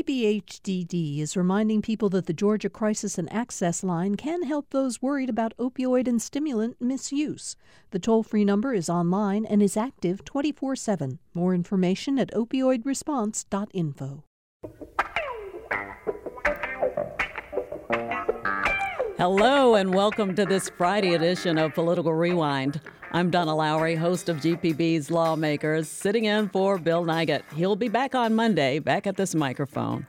DBHDD is reminding people that the Georgia Crisis and Access Line can help those worried about opioid and stimulant misuse. The toll free number is online and is active 24 7. More information at opioidresponse.info. Hello, and welcome to this Friday edition of Political Rewind. I'm Donna Lowry, host of GPB's Lawmakers, sitting in for Bill Nigut. He'll be back on Monday, back at this microphone.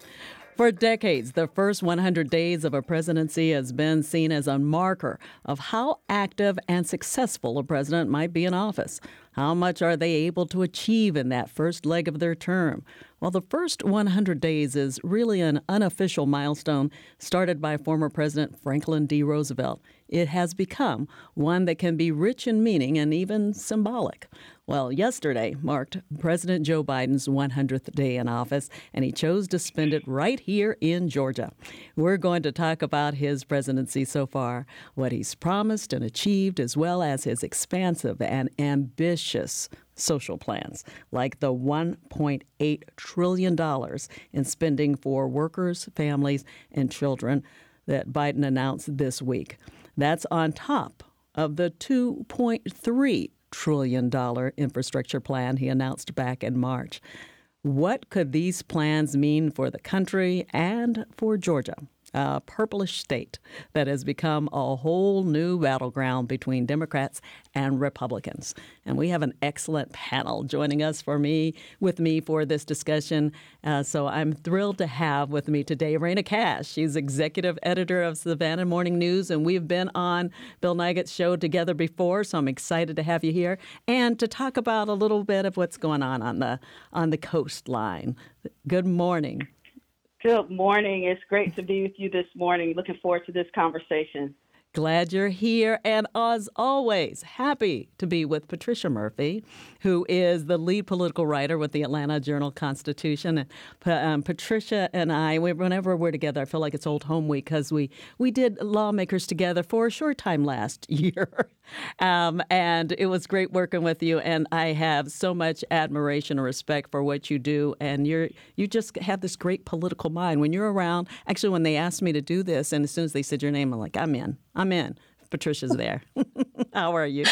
For decades, the first 100 days of a presidency has been seen as a marker of how active and successful a president might be in office. How much are they able to achieve in that first leg of their term? Well, the first 100 days is really an unofficial milestone started by former President Franklin D. Roosevelt. It has become one that can be rich in meaning and even symbolic. Well, yesterday marked President Joe Biden's 100th day in office, and he chose to spend it right here in Georgia. We're going to talk about his presidency so far, what he's promised and achieved, as well as his expansive and ambitious social plans, like the $1.8 trillion in spending for workers, families, and children that Biden announced this week. That's on top of the 2.3 trillion dollar infrastructure plan he announced back in March. What could these plans mean for the country and for Georgia? A purplish state that has become a whole new battleground between Democrats and Republicans. And we have an excellent panel joining us for me with me for this discussion. Uh, so I'm thrilled to have with me today Rana Cash. She's executive editor of Savannah Morning News, and we've been on Bill Nigut's show together before. So I'm excited to have you here and to talk about a little bit of what's going on on the on the coastline. Good morning. Good morning. It's great to be with you this morning. Looking forward to this conversation. Glad you're here. And as always, happy to be with Patricia Murphy, who is the lead political writer with the Atlanta Journal Constitution. And um, Patricia and I, whenever we're together, I feel like it's old home week because we, we did lawmakers together for a short time last year. Um, and it was great working with you. And I have so much admiration and respect for what you do. And you're you just have this great political mind. When you're around, actually, when they asked me to do this, and as soon as they said your name, I'm like, I'm in. I'm in. Patricia's there. How are you?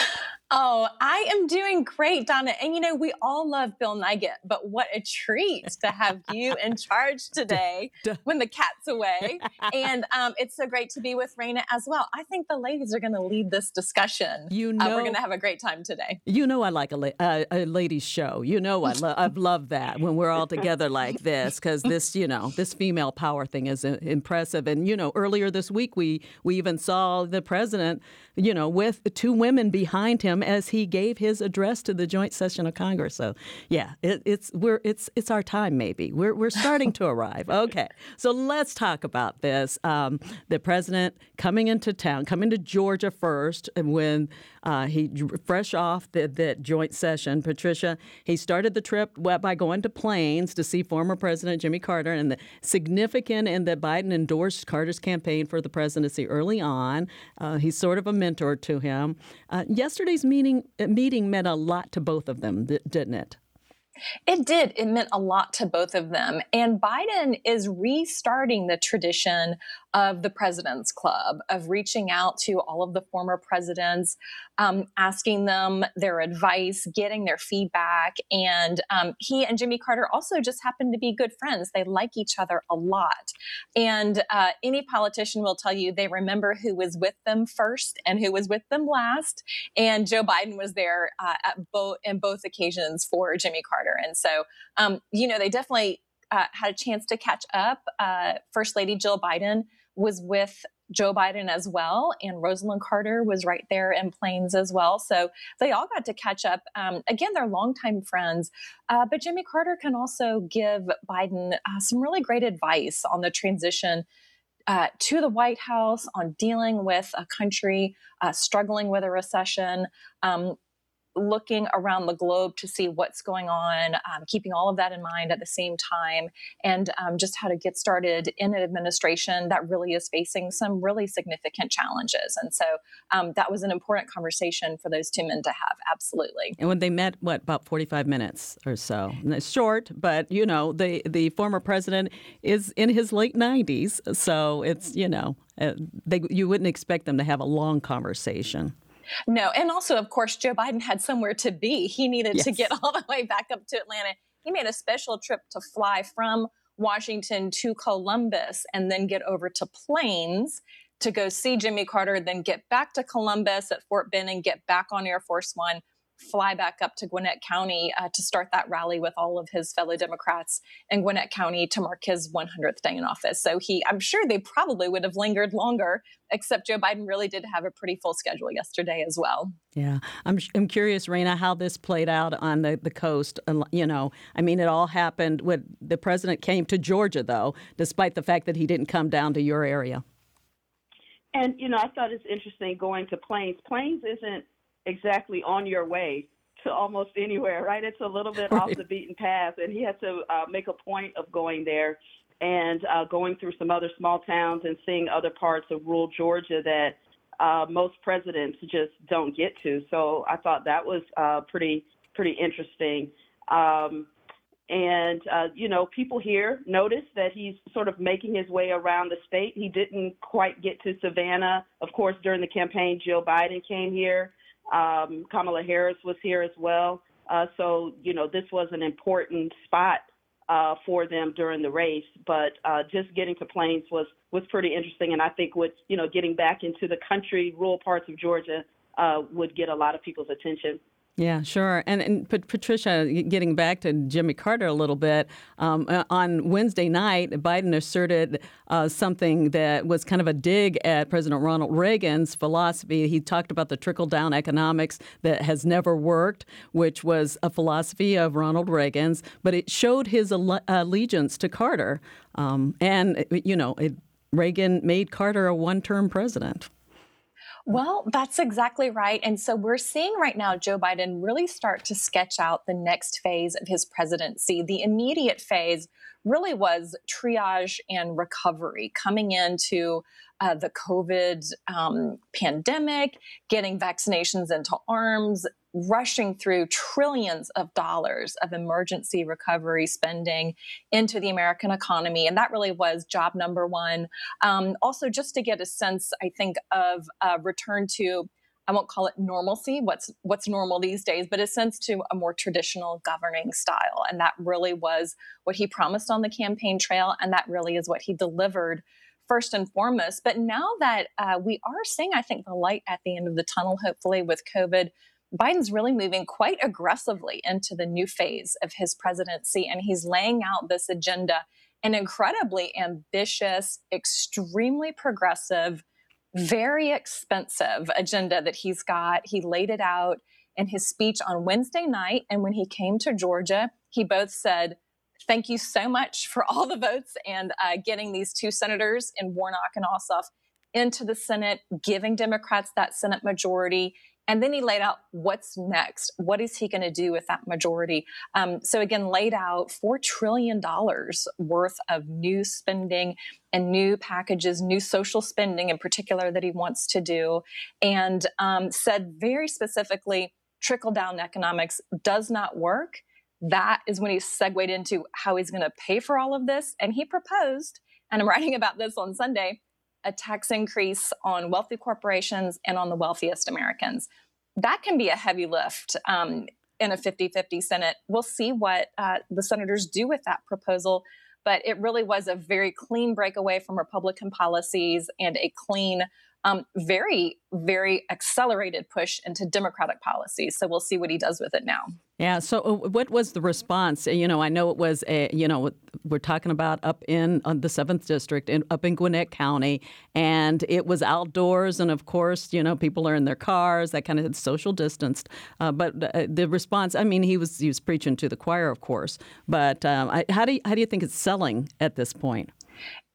Oh, I am doing great, Donna. And you know, we all love Bill Nigut, but what a treat to have you in charge today when the cat's away. And um, it's so great to be with Rana as well. I think the ladies are going to lead this discussion. You know, uh, we're going to have a great time today. You know, I like a, la- uh, a ladies' show. You know, I lo- I've loved that when we're all together like this because this, you know, this female power thing is uh, impressive. And you know, earlier this week we we even saw the president, you know, with two women behind him as he gave his address to the joint session of Congress. So, yeah, it, it's we're it's it's our time. Maybe we're we're starting to arrive. Okay, so let's talk about this. Um, the president coming into town, coming to Georgia first, and when uh, he fresh off the, the joint session, Patricia, he started the trip by going to Plains to see former President Jimmy Carter, and the significant in that Biden endorsed Carter's campaign for the presidency early on. Uh, he's sort of a mentor to him. Uh, yesterday's meeting uh, meeting meant a lot to both of them, didn't it? It did. It meant a lot to both of them. And Biden is restarting the tradition of the President's Club, of reaching out to all of the former presidents, um, asking them their advice, getting their feedback. And um, he and Jimmy Carter also just happen to be good friends. They like each other a lot. And uh, any politician will tell you they remember who was with them first and who was with them last. And Joe Biden was there uh, at both in both occasions for Jimmy Carter. And so, um, you know, they definitely uh, had a chance to catch up. Uh, First Lady Jill Biden was with Joe Biden as well, and Rosalynn Carter was right there in Plains as well. So they all got to catch up. Um, again, they're longtime friends, uh, but Jimmy Carter can also give Biden uh, some really great advice on the transition. Uh, to the White House on dealing with a country uh, struggling with a recession. Um, looking around the globe to see what's going on, um, keeping all of that in mind at the same time, and um, just how to get started in an administration that really is facing some really significant challenges. And so um, that was an important conversation for those two men to have, absolutely. And when they met, what, about 45 minutes or so? It's short, but, you know, the, the former president is in his late 90s, so it's, you know, uh, they, you wouldn't expect them to have a long conversation. No, and also, of course, Joe Biden had somewhere to be. He needed yes. to get all the way back up to Atlanta. He made a special trip to fly from Washington to Columbus and then get over to Plains to go see Jimmy Carter, then get back to Columbus at Fort Benning, get back on Air Force One, fly back up to Gwinnett County uh, to start that rally with all of his fellow Democrats in Gwinnett County to mark his 100th day in office. So he, I'm sure they probably would have lingered longer, except Joe Biden really did have a pretty full schedule yesterday as well. Yeah, I'm, I'm curious, Rana, how this played out on the, the coast. You know, I mean, it all happened when the president came to Georgia, though, despite the fact that he didn't come down to your area. And, you know, I thought it's interesting going to Plains. Plains isn't exactly on your way to almost anywhere, right? It's a little bit right. off the beaten path, and he had to uh, make a point of going there and uh, going through some other small towns and seeing other parts of rural Georgia that uh, most presidents just don't get to. So I thought that was uh, pretty pretty interesting. Um, and uh, you know, people here notice that he's sort of making his way around the state. He didn't quite get to Savannah. Of course, during the campaign, Joe Biden came here. Um, Kamala Harris was here as well. Uh, so, you know, this was an important spot uh, for them during the race. But uh, just getting to Plains was was pretty interesting, and I think with you know getting back into the country, rural parts of Georgia uh, would get a lot of people's attention. Yeah, sure. And, and Patricia, getting back to Jimmy Carter a little bit, um, uh, on Wednesday night, Biden asserted uh, something that was kind of a dig at President Ronald Reagan's philosophy. He talked about the trickle down economics that has never worked, which was a philosophy of Ronald Reagan's, but it showed his allegiance to Carter. Um, and, you know, it, Reagan made Carter a one term president. Well, that's exactly right. And so we're seeing right now Joe Biden really start to sketch out the next phase of his presidency. The immediate phase really was triage and recovery, coming into uh, the COVID um, pandemic, getting vaccinations into arms, rushing through trillions of dollars of emergency recovery spending into the American economy. And that really was job number one. Um, also, just to get a sense, I think, of a return to I won't call it normalcy, what's what's normal these days, but a sense to a more traditional governing style. And that really was what he promised on the campaign trail, and that really is what he delivered first and foremost. But now that uh, we are seeing, I think, the light at the end of the tunnel, hopefully with COVID Biden's really moving quite aggressively into the new phase of his presidency, and he's laying out this agenda, an incredibly ambitious, extremely progressive, very expensive agenda that he's got. He laid it out in his speech on Wednesday night. And when he came to Georgia, he both said, Thank you so much for all the votes and uh, getting these two senators in Warnock and Ossoff into the Senate, giving Democrats that Senate majority. And then he laid out what's next. What is he going to do with that majority? Um, so, again, laid out $4 trillion worth of new spending and new packages, new social spending in particular that he wants to do, and um, said very specifically trickle down economics does not work. That is when he segued into how he's going to pay for all of this. And he proposed, and I'm writing about this on Sunday a tax increase on wealthy corporations and on the wealthiest Americans. That can be a heavy lift um, in a 50 50 Senate. We'll see what uh, the senators do with that proposal. But it really was a very clean breakaway from Republican policies and a clean um, very, very accelerated push into Democratic policies. So we'll see what he does with it now. Yeah. So, uh, what was the response? You know, I know it was a. You know, we're talking about up in the seventh district, and up in Gwinnett County, and it was outdoors, and of course, you know, people are in their cars, that kind of social distanced. Uh, but uh, the response, I mean, he was he was preaching to the choir, of course. But um, I, how do you, how do you think it's selling at this point?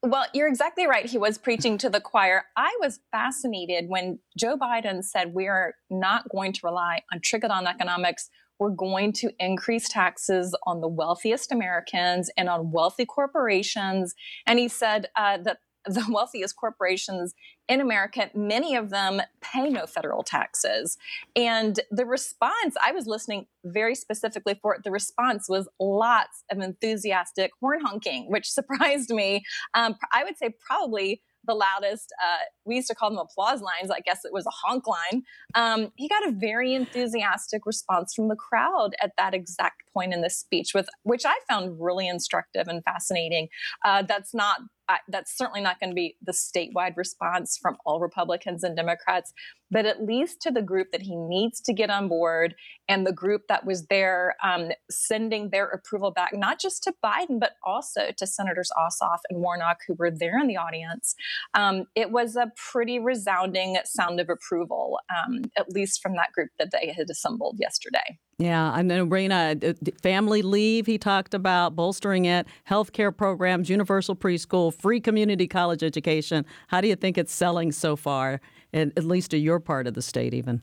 Well, you're exactly right. He was preaching to the choir. I was fascinated when Joe Biden said we are not going to rely on trickle down economics. We're going to increase taxes on the wealthiest Americans and on wealthy corporations. And he said uh, that the wealthiest corporations in America, many of them pay no federal taxes. And the response, I was listening very specifically for it, the response was lots of enthusiastic horn honking, which surprised me. Um, I would say probably the loudest. Uh, we used to call them applause lines. I guess it was a honk line. Um, he got a very enthusiastic response from the crowd at that exact point in the speech, with which I found really instructive and fascinating. Uh, that's not I, that's certainly not going to be the statewide response from all Republicans and Democrats, but at least to the group that he needs to get on board and the group that was there um, sending their approval back, not just to Biden, but also to Senators Ossoff and Warnock, who were there in the audience. Um, it was a pretty resounding sound of approval, um, at least from that group that they had assembled yesterday. Yeah, I know, Rana, family leave, he talked about bolstering it, healthcare programs, universal preschool, free community college education. How do you think it's selling so far, at, least to your part of the state, even?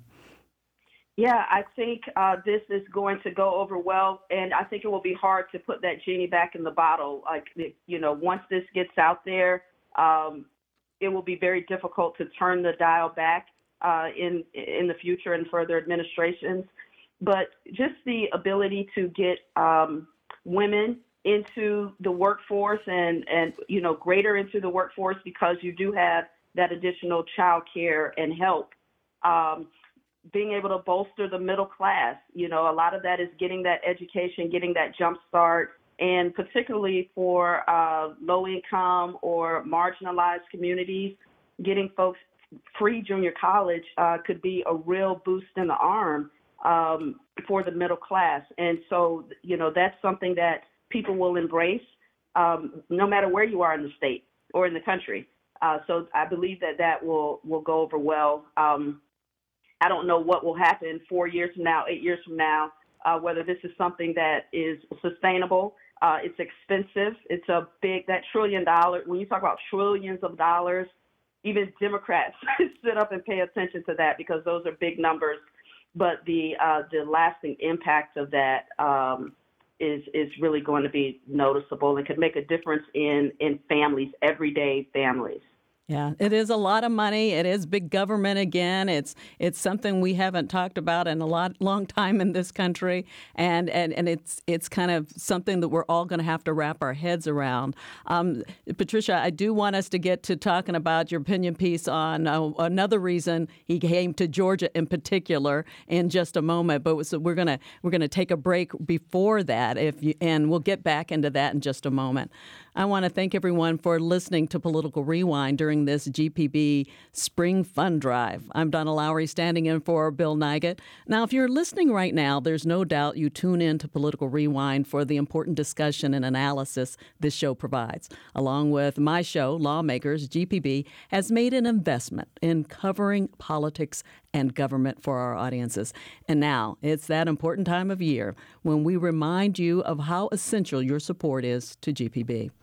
Yeah, I think uh, this is going to go over well, and I think it will be hard to put that genie back in the bottle. Like, you know, once this gets out there, um, it will be very difficult to turn the dial back uh, in in the future and further administrations but just the ability to get um, women into the workforce and and you know greater into the workforce because you do have that additional child care and help. Um, being able to bolster the middle class you know a lot of that is getting that education getting that jump start and particularly for uh, low income or marginalized communities getting folks free junior college uh, could be a real boost in the arm um, for the middle class. And so, you know, that's something that people will embrace um, no matter where you are in the state or in the country. Uh, so I believe that that will, will go over well. Um, I don't know what will happen four years from now, eight years from now, uh, whether this is something that is sustainable. Uh, it's expensive. It's a big, that trillion dollar, when you talk about trillions of dollars, even Democrats sit up and pay attention to that because those are big numbers but the uh, the lasting impact of that um, is is really going to be noticeable and could make a difference in in families, everyday families. Yeah, it is a lot of money. It is big government again. It's it's something we haven't talked about in a lot long time in this country, and and, and it's it's kind of something that we're all going to have to wrap our heads around. Um, Patricia, I do want us to get to talking about your opinion piece on uh, another reason he came to Georgia in particular in just a moment. But so we're gonna we're gonna take a break before that, if you, and we'll get back into that in just a moment. I want to thank everyone for listening to Political Rewind during this GPB Spring Fund Drive. I'm Donna Lowry standing in for Bill Nigut. Now, if you're listening right now, there's no doubt you tune in to Political Rewind for the important discussion and analysis this show provides. Along with my show, Lawmakers, GPB has made an investment in covering politics and government for our audiences. And now it's that important time of year when we remind you of how essential your support is to GPB.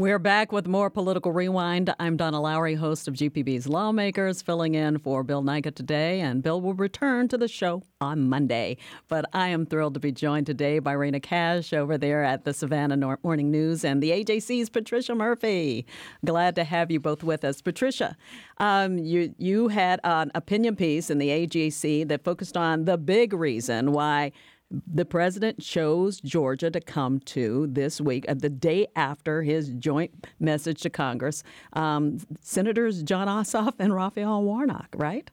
We're back with more Political Rewind. I'm Donna Lowry, host of GPB's Lawmakers, filling in for Bill Nigut today, and Bill will return to the show on Monday. But I am thrilled to be joined today by Rana Cash over there at the Savannah Morning News and the AJC's Patricia Murphy. Glad to have you both with us. Patricia, um, you, you had an opinion piece in the AJC that focused on the big reason why the president chose Georgia to come to this week, uh, the day after his joint message to Congress. Um, Senators Jon Ossoff and Raphael Warnock, right?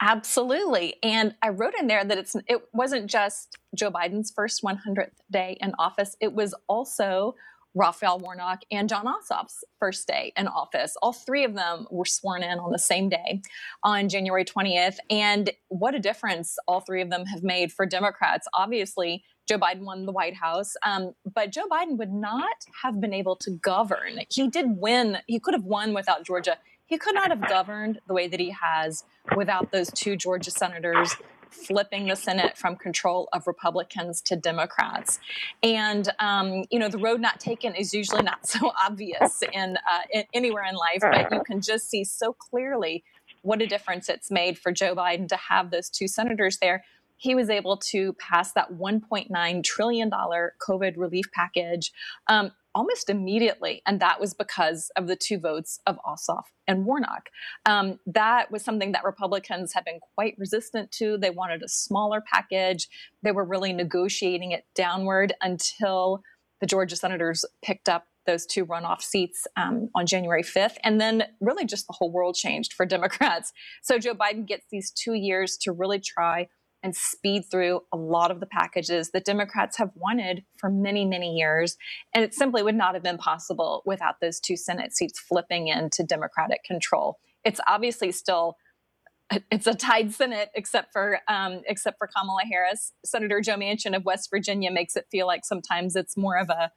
Absolutely. And I wrote in there that it's it wasn't just Joe Biden's first 100th day in office, it was also Raphael Warnock and Jon Ossoff's first day in office. All three of them were sworn in on the same day on January 20th. And what a difference all three of them have made for Democrats. Obviously, Joe Biden won the White House, um, but Joe Biden would not have been able to govern. He did win, he could have won without Georgia. He could not have governed the way that he has without those two Georgia senators flipping the Senate from control of Republicans to Democrats. And, um, you know, the road not taken is usually not so obvious in, uh, in, anywhere in life, but you can just see so clearly what a difference it's made for Joe Biden to have those two senators there. He was able to pass that $1.9 trillion COVID relief package. Um, almost immediately. And that was because of the two votes of Ossoff and Warnock. Um, that was something that Republicans had been quite resistant to. They wanted a smaller package. They were really negotiating it downward until the Georgia senators picked up those two runoff seats um, on January 5th. And then really just the whole world changed for Democrats. So Joe Biden gets these two years to really try and speed through a lot of the packages that Democrats have wanted for many, many years. And it simply would not have been possible without those two Senate seats flipping into Democratic control. It's obviously still it's a tied Senate, except for um, except for Kamala Harris. Senator Joe Manchin of West Virginia makes it feel like sometimes it's more of a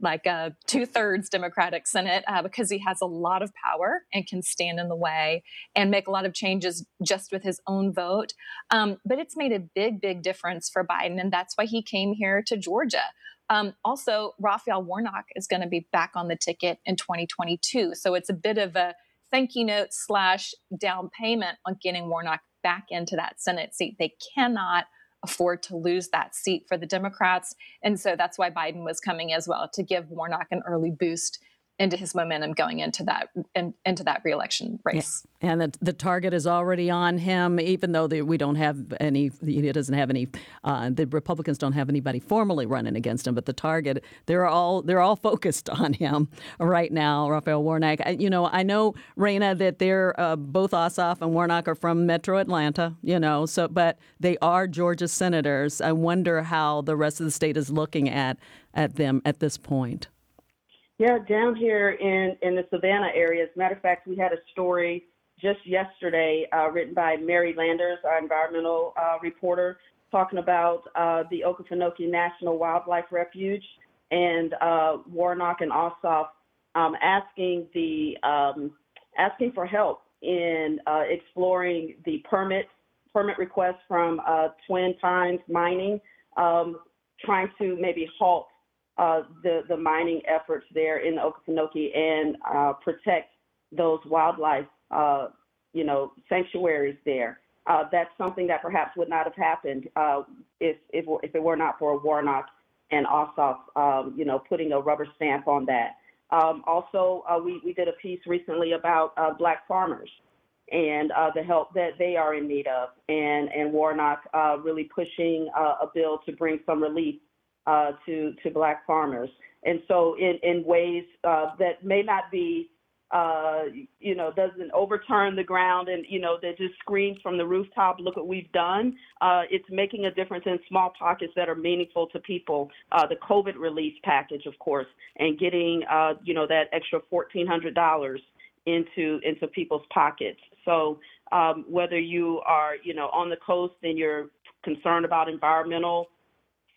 like a two thirds Democratic Senate uh, because he has a lot of power and can stand in the way and make a lot of changes just with his own vote. Um, but it's made a big, big difference for Biden, and that's why he came here to Georgia. Um, also, Raphael Warnock is going to be back on the ticket in 2022. So it's a bit of a thank you note slash down payment on getting Warnock back into that Senate seat. They cannot afford to lose that seat for the Democrats. And so that's why Biden was coming as well to give Warnock an early boost into his momentum going into that in, into that reelection race. Yeah. And the, the target is already on him, even though the, we don't have any. He doesn't have any. Uh, the Republicans don't have anybody formally running against him, but the target they're all they're all focused on him right now. Raphael Warnock. You know, I know Rana that they're uh, both Ossoff and Warnock are from Metro Atlanta. You know, so but they are Georgia senators. I wonder how the rest of the state is looking at at them at this point. Yeah, down here in, in the Savannah area. As a matter of fact, we had a story just yesterday uh, written by Mary Landers, our environmental uh, reporter, talking about uh, the Okefenokee National Wildlife Refuge and uh, Warnock and Ossoff um, asking the um, asking for help in uh, exploring the permit permit request from uh, Twin Pines Mining, um, trying to maybe halt uh, the the mining efforts there in the Okefenokee and uh, protect those wildlife, uh, you know, sanctuaries there. Uh, that's something that perhaps would not have happened uh, if, if if it were not for Warnock and Ossoff, um, you know, putting a rubber stamp on that. Um, also, we we did a piece recently about black farmers and the help that they are in need of, and and Warnock really pushing a bill to bring some relief uh, to to black farmers. And so, in in ways uh, that may not be, uh, you know, doesn't overturn the ground, and you know, that just screams from the rooftop, "Look what we've done." Uh, it's making a difference in small pockets that are meaningful to people. Uh, the COVID relief package, of course, and getting, uh, you know, that extra fourteen hundred dollars into into people's pockets. So um, whether you are, you know, on the coast and you're concerned about environmental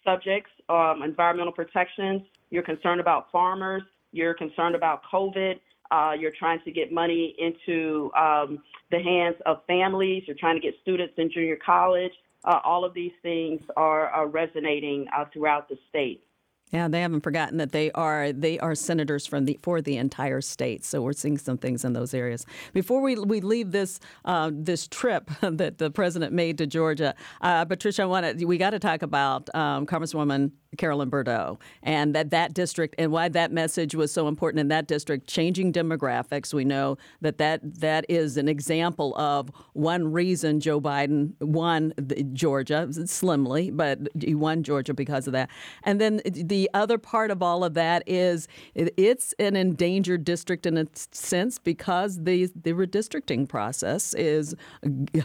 subjects, um, environmental protections, you're concerned about farmers, you're concerned about COVID, uh, you're trying to get money into um, the hands of families, you're trying to get students in junior college. Uh, all of these things are, are resonating uh, throughout the state. Yeah, they haven't forgotten that they are they are senators from the for the entire state. So we're seeing some things in those areas. Before we, we leave this uh, this trip that the president made to Georgia, uh, Patricia, I want we got to talk about um, Congresswoman Carolyn Bourdeaux and that that district and why that message was so important in that district. Changing demographics, we know that that that is an example of one reason Joe Biden won Georgia slimly, but he won Georgia because of that. And then the the other part of all of that is it's an endangered district in a sense because the the redistricting process is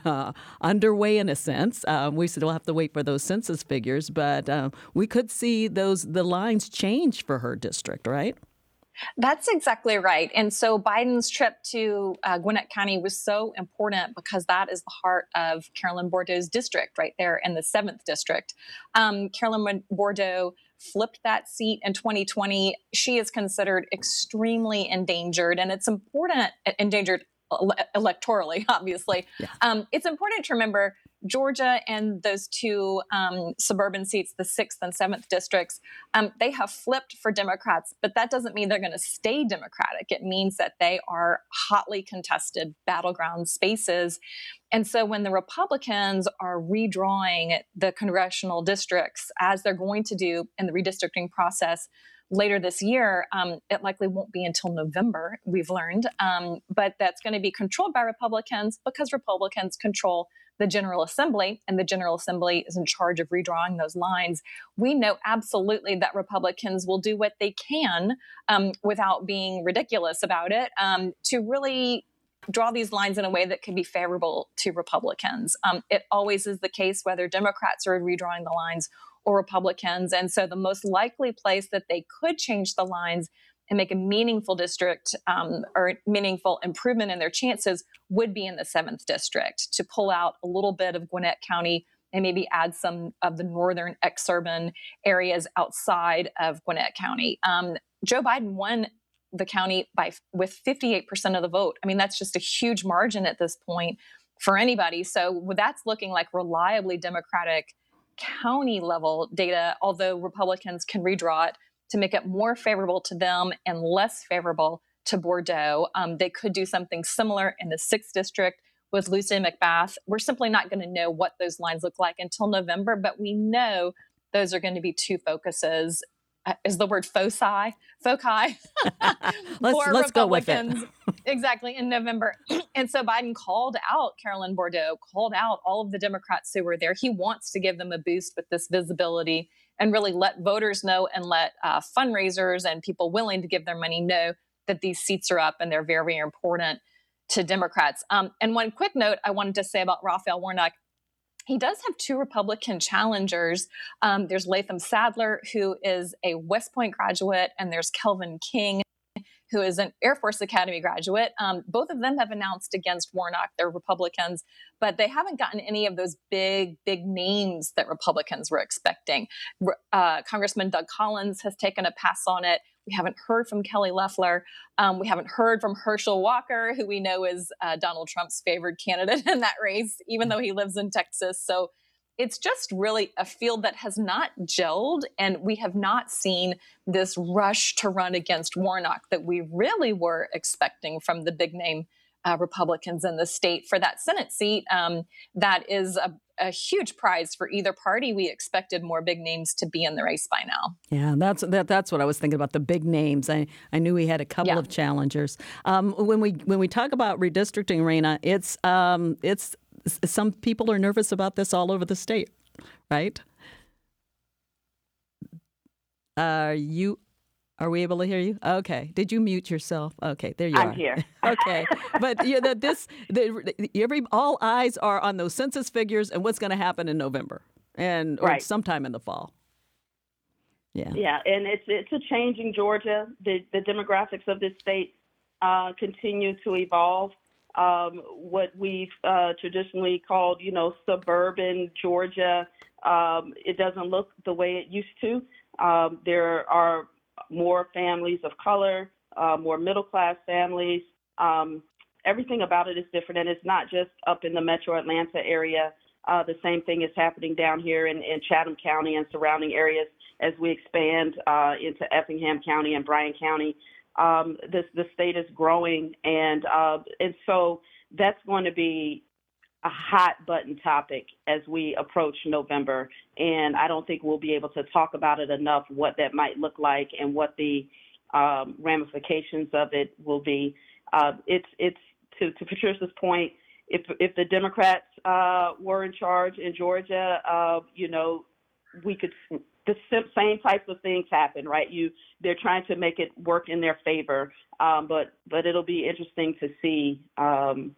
uh, underway in a sense. Uh, we still have to wait for those census figures, but uh, we could see those the lines change for her district, right? That's exactly right. And so Biden's trip to uh, Gwinnett County was so important because that is the heart of Carolyn Bourdeaux's district right there in the seventh district. Um, Carolyn Bourdeaux flipped that seat in 2020. She is considered extremely endangered, and it's important, endangered electorally, obviously. Yeah. Um, it's important to remember Georgia and those two um, suburban seats, the sixth and seventh districts, um, they have flipped for Democrats, but that doesn't mean they're going to stay Democratic. It means that they are hotly contested battleground spaces. And so when the Republicans are redrawing the congressional districts, as they're going to do in the redistricting process, later this year. Um, it likely won't be until November, we've learned, um, but that's going to be controlled by Republicans because Republicans control the General Assembly, and the General Assembly is in charge of redrawing those lines. We know absolutely that Republicans will do what they can um, without being ridiculous about it um, to really draw these lines in a way that could be favorable to Republicans. Um, it always is the case whether Democrats are redrawing the lines or Republicans. And so the most likely place that they could change the lines and make a meaningful district um, or meaningful improvement in their chances would be in the seventh district to pull out a little bit of Gwinnett County and maybe add some of the northern exurban areas outside of Gwinnett County. Um, Joe Biden won the county by with 58% of the vote. I mean, that's just a huge margin at this point for anybody. So that's looking like reliably Democratic county level data, although Republicans can redraw it to make it more favorable to them and less favorable to Bourdeaux. Um, they could do something similar in the sixth district with Lucy McBath. We're simply not going to know what those lines look like until November, but we know those are going to be two focuses. Uh, is the word foci foci let's, for let's Republicans exactly in November. and so Biden called out Carolyn Bourdeaux, called out all of the Democrats who were there. He wants to give them a boost with this visibility and really let voters know and let uh, fundraisers and people willing to give their money know that these seats are up and they're very, very important to Democrats. Um, and one quick note I wanted to say about Raphael Warnock. He does have two Republican challengers. Um, there's Latham Saddler, who is a West Point graduate, and there's Kelvin King, who is an Air Force Academy graduate. Um, both of them have announced against Warnock. They're Republicans, but they haven't gotten any of those big, big names that Republicans were expecting. Uh, Congressman Doug Collins has taken a pass on it. We haven't heard from Kelly Loeffler. Um, we haven't heard from Herschel Walker, who we know is uh, Donald Trump's favored candidate in that race, even though he lives in Texas. So it's just really a field that has not gelled, and we have not seen this rush to run against Warnock that we really were expecting from the big name uh, Republicans in the state for that Senate seat. Um, that is a, a, huge prize for either party. We expected more big names to be in the race by now. Yeah, that's that, that's what I was thinking about the big names. I, I knew we had a couple yeah. of challengers. Um, when we when we talk about redistricting, Rana, it's um, it's some people are nervous about this all over the state, right? Are you are we able to hear you? Okay. Did you mute yourself? Okay, there you I'm are. I'm here. okay, but yeah, the, this the, every all eyes are on those census figures and what's going to happen in November and or right. sometime in the fall. Yeah. Yeah, and it's it's a changing Georgia. The the demographics of this state uh, continue to evolve um, what we've uh, traditionally called, you know, suburban Georgia. Um, it doesn't look the way it used to. Um, there are more families of color, uh, more middle class families. Um, everything about it is different, and it's not just up in the metro Atlanta area. Uh, the same thing is happening down here in, in Chatham County and surrounding areas as we expand uh, into Effingham County and Bryan County um, the state is growing, and uh, and so that's going to be a hot button topic as we approach November. And I don't think we'll be able to talk about it enough what that might look like and what the um, ramifications of it will be. Uh, it's it's to, to Patricia's point. If if the Democrats uh, were in charge in Georgia, uh, you know, we could the same types of things happen, right? You they're trying to make it work in their favor, um, but but it'll be interesting to see, um,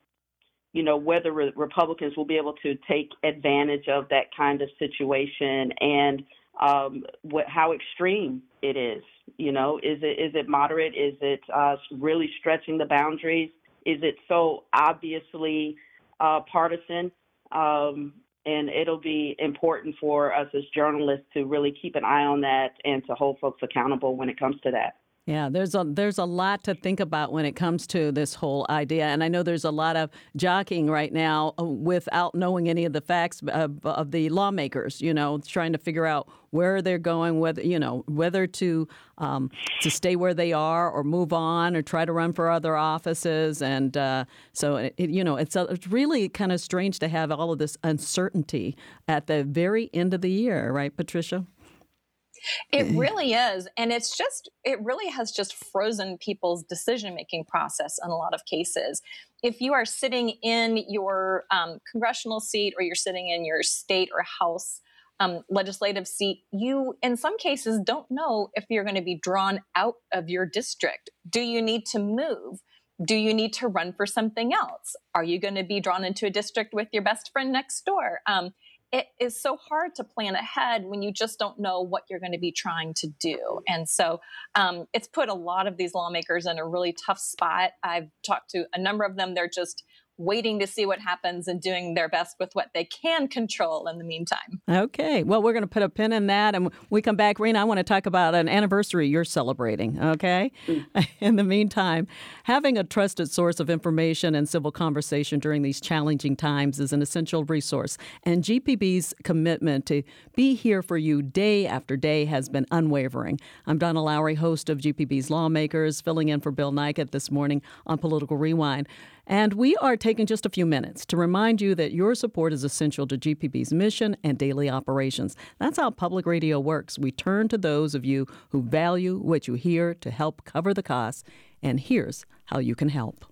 you know, whether re- Republicans will be able to take advantage of that kind of situation and um, what, how extreme it is. You know, is it is it moderate? Is it uh, really stretching the boundaries? Is it so obviously uh, partisan? Um, and it'll be important for us as journalists to really keep an eye on that and to hold folks accountable when it comes to that. Yeah, there's a there's a lot to think about when it comes to this whole idea, and I know there's a lot of jockeying right now uh, without knowing any of the facts of, of the lawmakers. You know, trying to figure out where they're going, whether you know whether to um, to stay where they are or move on or try to run for other offices, and uh, so it, you know it's, a, it's really kind of strange to have all of this uncertainty at the very end of the year, right, Patricia? It really is. And it's just, it really has just frozen people's decision making process in a lot of cases. If you are sitting in your um, congressional seat or you're sitting in your state or house um, legislative seat, you, in some cases, don't know if you're going to be drawn out of your district. Do you need to move? Do you need to run for something else? Are you going to be drawn into a district with your best friend next door? Um, it is so hard to plan ahead when you just don't know what you're going to be trying to do. And so um, it's put a lot of these lawmakers in a really tough spot. I've talked to a number of them. They're just waiting to see what happens and doing their best with what they can control in the meantime. Okay. Well, we're going to put a pin in that. And we come back, Rana, I want to talk about an anniversary you're celebrating. Okay. Mm. in the meantime, having a trusted source of information and civil conversation during these challenging times is an essential resource. And GPB's commitment to be here for you day after day has been unwavering. I'm Donna Lowry, host of GPB's Lawmakers, filling in for Bill Nigut this morning on Political Rewind. And we are taking just a few minutes to remind you that your support is essential to GPB's mission and daily operations. That's how public radio works. We turn to those of you who value what you hear to help cover the costs. And here's how you can help.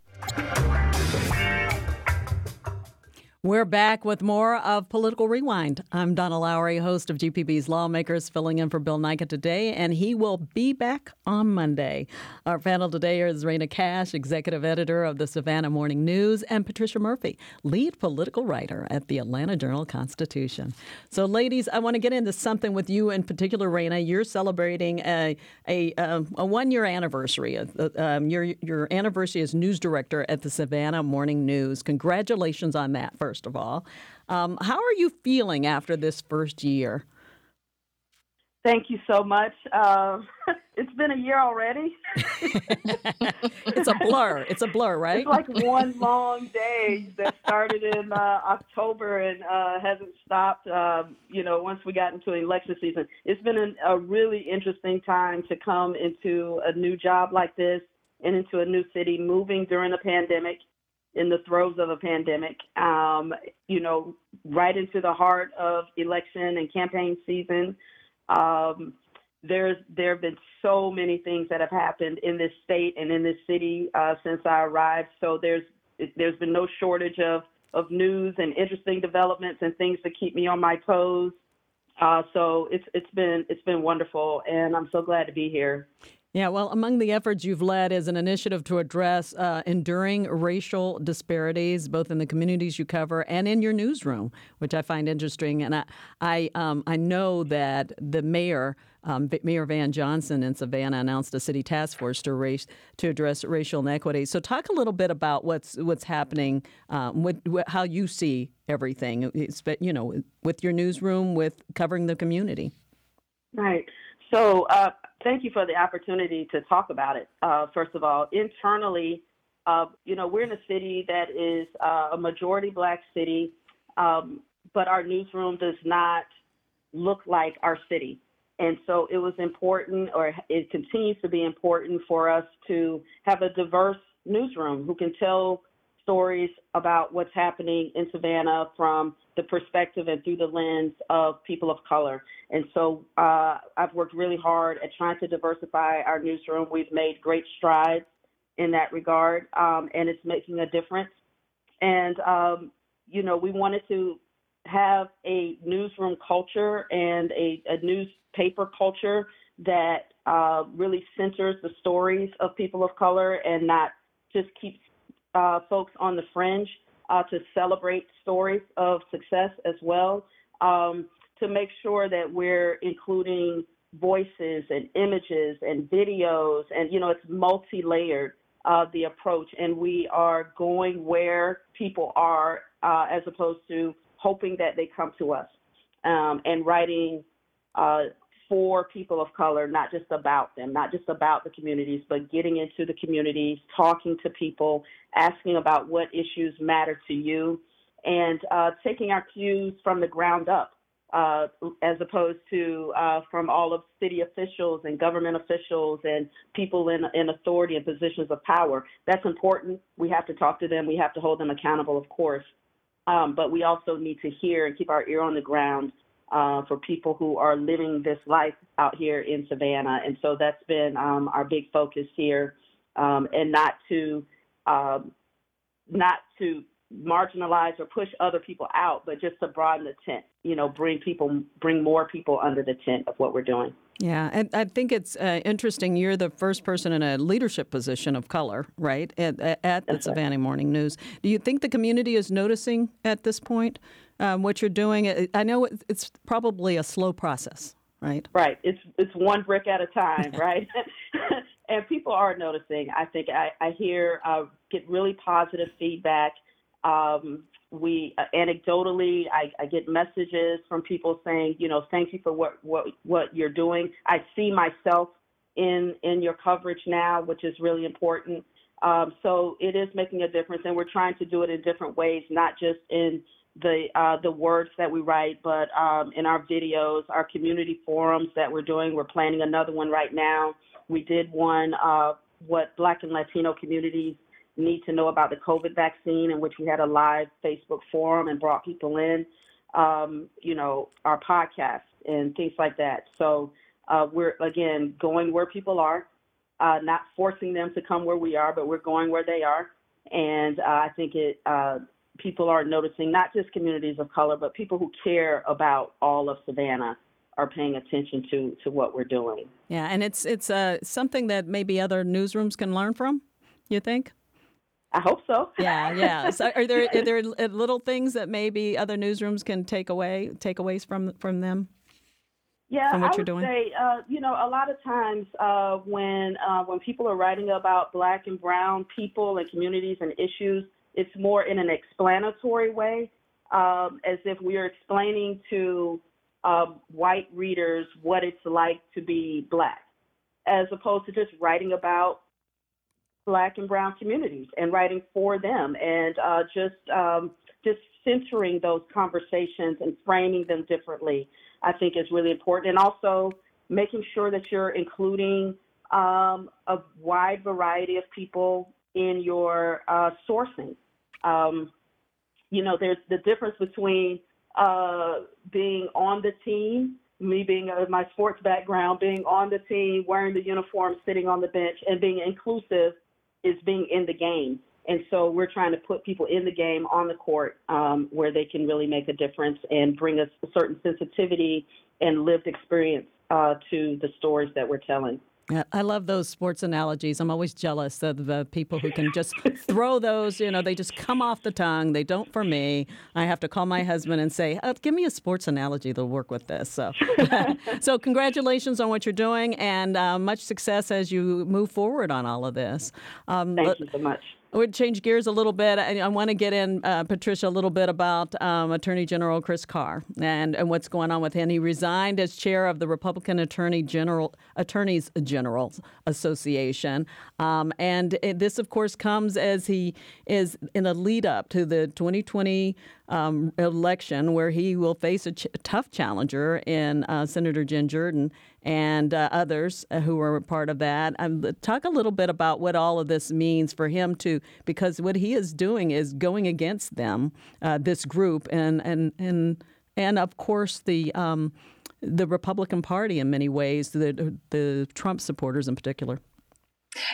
We're back with more of Political Rewind. I'm Donna Lowry, host of GPB's Lawmakers, filling in for Bill Nigut today, and he will be back on Monday. Our panel today is Rana Cash, executive editor of the Savannah Morning News, and Patricia Murphy, lead political writer at the Atlanta Journal Constitution. So, ladies, I want to get into something with you in particular, Rana. You're celebrating a a, um, a one year anniversary. Uh, um, your your anniversary as news director at the Savannah Morning News. Congratulations on that first first of all. Um, how are you feeling after this first year? Thank you so much. Uh, it's been a year already. it's a blur. It's a blur, right? It's like one long day that started in uh, October and uh, hasn't stopped. Um, you know, once we got into election season, it's been an, a really interesting time to come into a new job like this and into a new city, moving during a pandemic in the throes of a pandemic, um, you know, right into the heart of election and campaign season. Um, there's there have been so many things that have happened in this state and in this city uh, since I arrived. So there's there's been no shortage of of news and interesting developments and things to keep me on my toes. Uh, so it's it's been it's been wonderful, and I'm so glad to be here. Yeah, well, among the efforts you've led is an initiative to address uh, enduring racial disparities, both in the communities you cover and in your newsroom, which I find interesting. And I, I, um, I know that the mayor, um, Mayor Van Johnson in Savannah, announced a city task force to race to address racial inequity. So, talk a little bit about what's what's happening, um, with, how you see everything. You know, with your newsroom, with covering the community. Right. So. Uh, thank you for the opportunity to talk about it. Uh, first of all, internally, uh, you know, we're in a city that is uh, a majority black city, um, but our newsroom does not look like our city. And so it was important, or it continues to be important for us to have a diverse newsroom who can tell stories about what's happening in Savannah from the perspective and through the lens of people of color. And so uh, I've worked really hard at trying to diversify our newsroom. We've made great strides in that regard, um, and it's making a difference. And, um, you know, we wanted to have a newsroom culture and a, a newspaper culture that uh, really centers the stories of people of color and not just keeps uh, folks on the fringe uh, to celebrate stories of success as well, um, to make sure that we're including voices and images and videos, and you know, it's multi-layered uh, the approach, and we are going where people are uh, as opposed to hoping that they come to us, um, and writing uh, for people of color, not just about them, not just about the communities, but getting into the communities, talking to people, asking about what issues matter to you, and uh, taking our cues from the ground up. Uh, as opposed to uh, from all of city officials and government officials and people in, in authority and positions of power. That's important. We have to talk to them. We have to hold them accountable, of course. Um, but we also need to hear and keep our ear on the ground uh, for people who are living this life out here in Savannah. And so that's been um, our big focus here, um, and not to um, not to marginalize or push other people out, but just to broaden the tent. You know, bring people, bring more people under the tent of what we're doing. Yeah, and I think it's uh, interesting. You're the first person in a leadership position of color, right, at, at the Savannah Morning News. Do you think the community is noticing at this point um, what you're doing? I know it's probably a slow process, right? Right. It's it's one brick at a time, right? and people are noticing. I think I, I hear uh, get really positive feedback. Um, we uh, anecdotally, I, I get messages from people saying, you know, thank you for what what what you're doing. I see myself in in your coverage now, which is really important. Um, so it is making a difference, and we're trying to do it in different ways, not just in the uh, the words that we write, but um, in our videos, our community forums that we're doing. We're planning another one right now. We did one, uh, what Black and Latino communities need to know about the COVID vaccine, in which we had a live Facebook forum and brought people in. Um, you know, our podcast and things like that. So uh, we're again going where people are, uh, not forcing them to come where we are, but we're going where they are. And uh, I think it uh, people are noticing not just communities of color, but people who care about all of Savannah are paying attention to to what we're doing. Yeah, and it's it's uh, something that maybe other newsrooms can learn from. You think? I hope so. yeah, yeah. So are there are there little things that maybe other newsrooms can take away takeaways from from them? Yeah, from what I you're would doing? say, uh, you know, a lot of times uh, when uh, when people are writing about Black and Brown people and communities and issues, it's more in an explanatory way, um, as if we are explaining to um, white readers what it's like to be black, as opposed to just writing about black and brown communities and writing for them and uh, just um, just centering those conversations and framing them differently, I think is really important. And also making sure that you're including um, a wide variety of people in your uh, sourcing. Um, you know, there's the difference between uh, being on the team, me being uh, my sports background, being on the team, wearing the uniform, sitting on the bench, and being inclusive is being in the game. And so we're trying to put people in the game on the court um, where they can really make a difference and bring us a certain sensitivity and lived experience uh, to the stories that we're telling. I love those sports analogies. I'm always jealous of the people who can just throw those, you know, they just come off the tongue. They don't for me. I have to call my husband and say, oh, give me a sports analogy that'll work with this. So, so congratulations on what you're doing and uh, much success as you move forward on all of this. Um, Thank you so much. Would change gears a little bit. I, I want to get in, uh, Patricia, a little bit about um, Attorney General Chris Carr and, and what's going on with him. He resigned as chair of the Republican Attorney General Attorneys General Association, um, and it, this, of course, comes as he is in a lead up to the 2020 um, election where he will face a ch- tough challenger in uh, Senator Jen Jordan and uh, others uh, who were part of that. Um, talk a little bit about what all of this means for him too, because what he is doing is going against them, uh, this group, and and and and of course the. Um, the Republican Party, in many ways, the the Trump supporters in particular.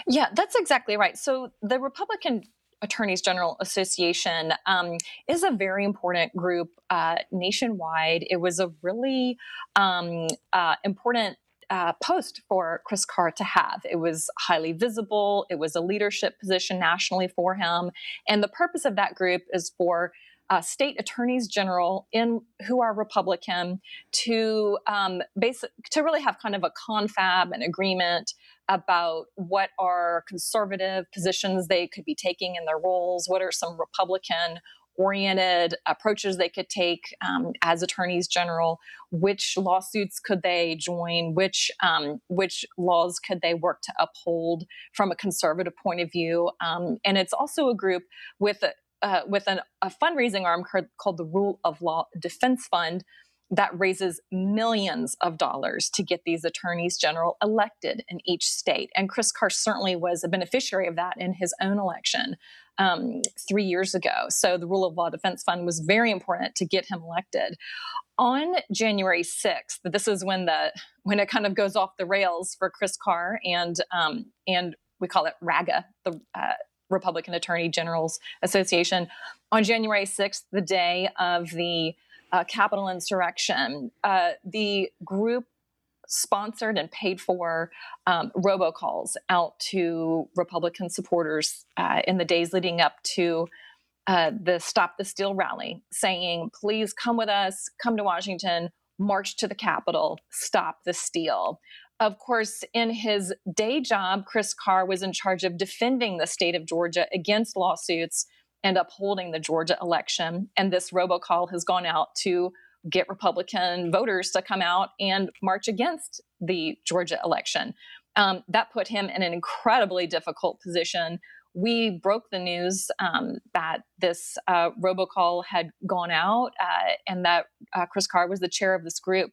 Yeah, that's exactly right. So the Republican Attorneys General Association um, is a very important group uh, nationwide. It was a really um, uh, important uh, post for Chris Carr to have. It was highly visible, it was a leadership position nationally for him. And the purpose of that group is for uh, state attorneys general in who are Republican to um, basic to really have kind of a confab and agreement about what are conservative positions they could be taking in their roles, what are some Republican oriented approaches they could take um, as attorneys general which lawsuits could they join which um, which laws could they work to uphold from a conservative point of view? Um, and it's also a group with a, uh, with an, a fundraising arm called the rule of law defense fund that raises millions of dollars to get these attorneys general elected in each state. And Chris Carr certainly was a beneficiary of that in his own election um, three years ago. So the Rule of Law Defense Fund was very important to get him elected. On January 6th, this is when the when it kind of goes off the rails for Chris Carr and um, and we call it RAGA, the uh, Republican Attorney Generals Association. On January 6th, the day of the uh, Capitol insurrection, uh, the group sponsored and paid for um, robocalls out to Republican supporters uh, in the days leading up to uh, the Stop the Steal rally, saying, please come with us, come to Washington, march to the Capitol, stop the steal. Of course, in his day job, Chris Carr was in charge of defending the state of Georgia against lawsuits and upholding the Georgia election. And this robocall has gone out to get Republican voters to come out and march against the Georgia election. Um, that put him in an incredibly difficult position. We broke the news um, that this uh, robocall had gone out uh, and that uh, Chris Carr was the chair of this group.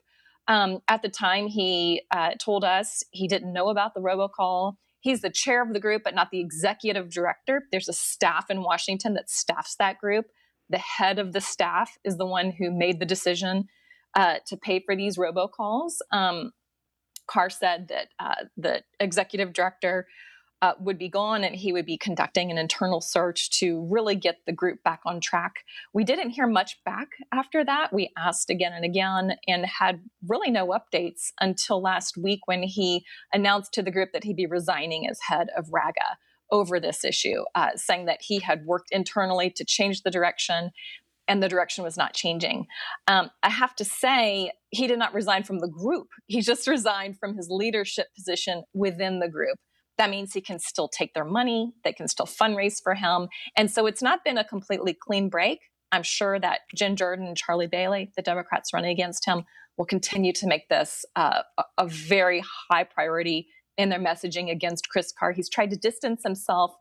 Um, at the time, he uh, told us he didn't know about the robocall. He's the chair of the group, but not the executive director. There's a staff in Washington that staffs that group. The head of the staff is the one who made the decision uh, to pay for these robocalls. Um, Carr said that uh, the executive director uh, would be gone and he would be conducting an internal search to really get the group back on track. We didn't hear much back after that. We asked again and again and had really no updates until last week when he announced to the group that he'd be resigning as head of RAGA over this issue, uh, saying that he had worked internally to change the direction and the direction was not changing. Um, I have to say, he did not resign from the group. He just resigned from his leadership position within the group. That means he can still take their money, they can still fundraise for him. And so it's not been a completely clean break. I'm sure that Jen Jordan and Charlie Bailey, the Democrats running against him, will continue to make this uh, a, a very high priority in their messaging against Chris Carr. He's tried to distance himself,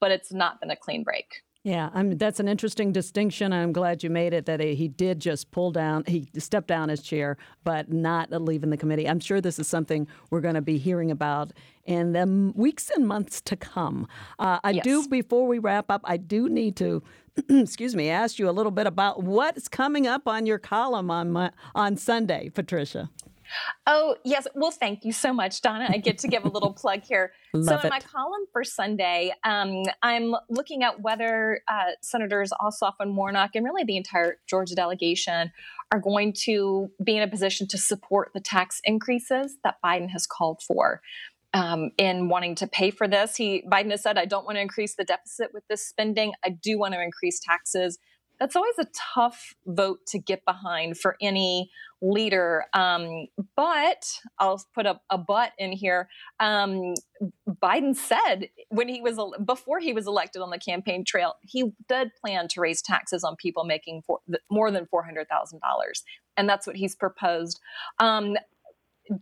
but it's not been a clean break. Yeah, I'm, that's an interesting distinction. I'm glad you made it that he did just pull down, he stepped down his chair, but not leaving the committee. I'm sure this is something we're going to be hearing about in the weeks and months to come. Uh, I yes. do, before we wrap up, I do need to, excuse me, ask you a little bit about what's coming up on your column on my, on Sunday, Patricia. Oh, yes. Well, thank you so much, Donna. I get to give a little plug here. So, in it. my column for Sunday, um, I'm looking at whether uh, Senators Ossoff and Warnock and really the entire Georgia delegation are going to be in a position to support the tax increases that Biden has called for. Um, in wanting to pay for this, he Biden has said, "I don't want to increase the deficit with this spending. I do want to increase taxes." That's always a tough vote to get behind for any leader. Um, but I'll put a, a but in here. Um, Biden said when he was before he was elected on the campaign trail, he did plan to raise taxes on people making more than four hundred thousand dollars, and that's what he's proposed. Um,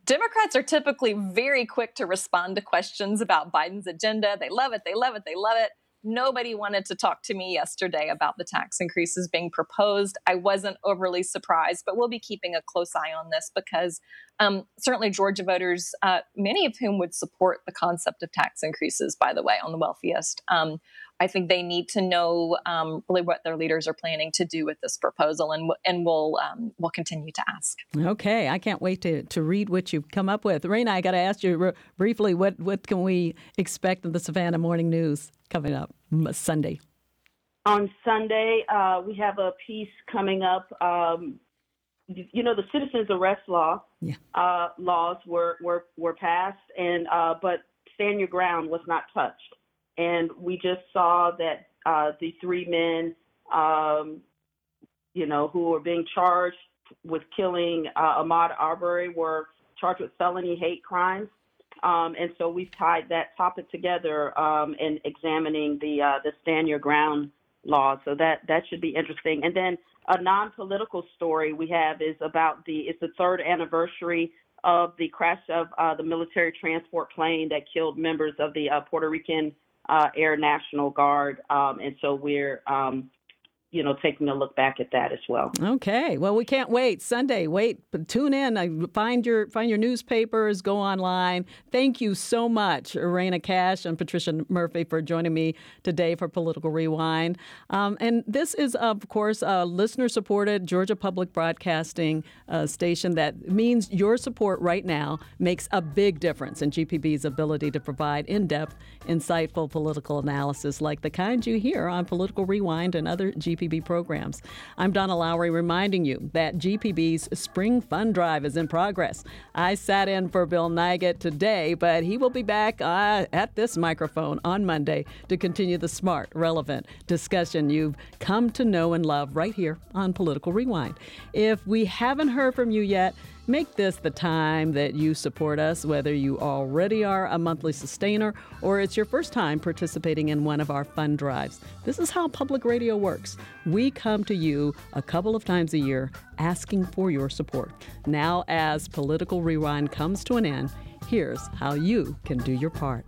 Democrats are typically very quick to respond to questions about Biden's agenda. They love it. They love it. They love it. Nobody wanted to talk to me yesterday about the tax increases being proposed. I wasn't overly surprised, but we'll be keeping a close eye on this because um, certainly Georgia voters, uh, many of whom would support the concept of tax increases, by the way, on the wealthiest, um, I think they need to know um, really what their leaders are planning to do with this proposal, and and we'll um, we'll continue to ask. Okay, I can't wait to, to read what you've come up with. Rana, I got to ask you briefly what what can we expect in the Savannah Morning News coming up Sunday? On Sunday, uh, we have a piece coming up. Um, you know, the citizens arrest law yeah. uh, laws were, were were passed, and uh, but stand your ground was not touched. And we just saw that uh, the three men, um, you know, who were being charged with killing uh, Ahmaud Arbery were charged with felony hate crimes. Um, and so we've tied that topic together um, in examining the uh, the stand your ground law. So that that should be interesting. And then a non-political story we have is about the it's the third anniversary of the crash of uh, the military transport plane that killed members of the uh, Puerto Rican uh, Air National Guard. Um, and so we're um, you know, taking a look back at that as well. Okay. Well, we can't wait. Sunday, wait, but tune in. Find your find your newspapers. Go online. Thank you so much, Rana Cash and Patricia Murphy, for joining me today for Political Rewind. Um, and this is, of course, a listener-supported Georgia Public Broadcasting uh, station that means your support right now makes a big difference in GPB's ability to provide in-depth, insightful political analysis like the kind you hear on Political Rewind and other GPB GPB programs. I'm Donna Lowry reminding you that GPB's Spring Fund Drive is in progress. I sat in for Bill Nigut today, but he will be back uh, at this microphone on Monday to continue the smart, relevant discussion you've come to know and love right here on Political Rewind. If we haven't heard from you yet, Make this the time that you support us, whether you already are a monthly sustainer or it's your first time participating in one of our fund drives. This is how public radio works. We come to you a couple of times a year asking for your support. Now, as Political Rewind comes to an end, here's how you can do your part.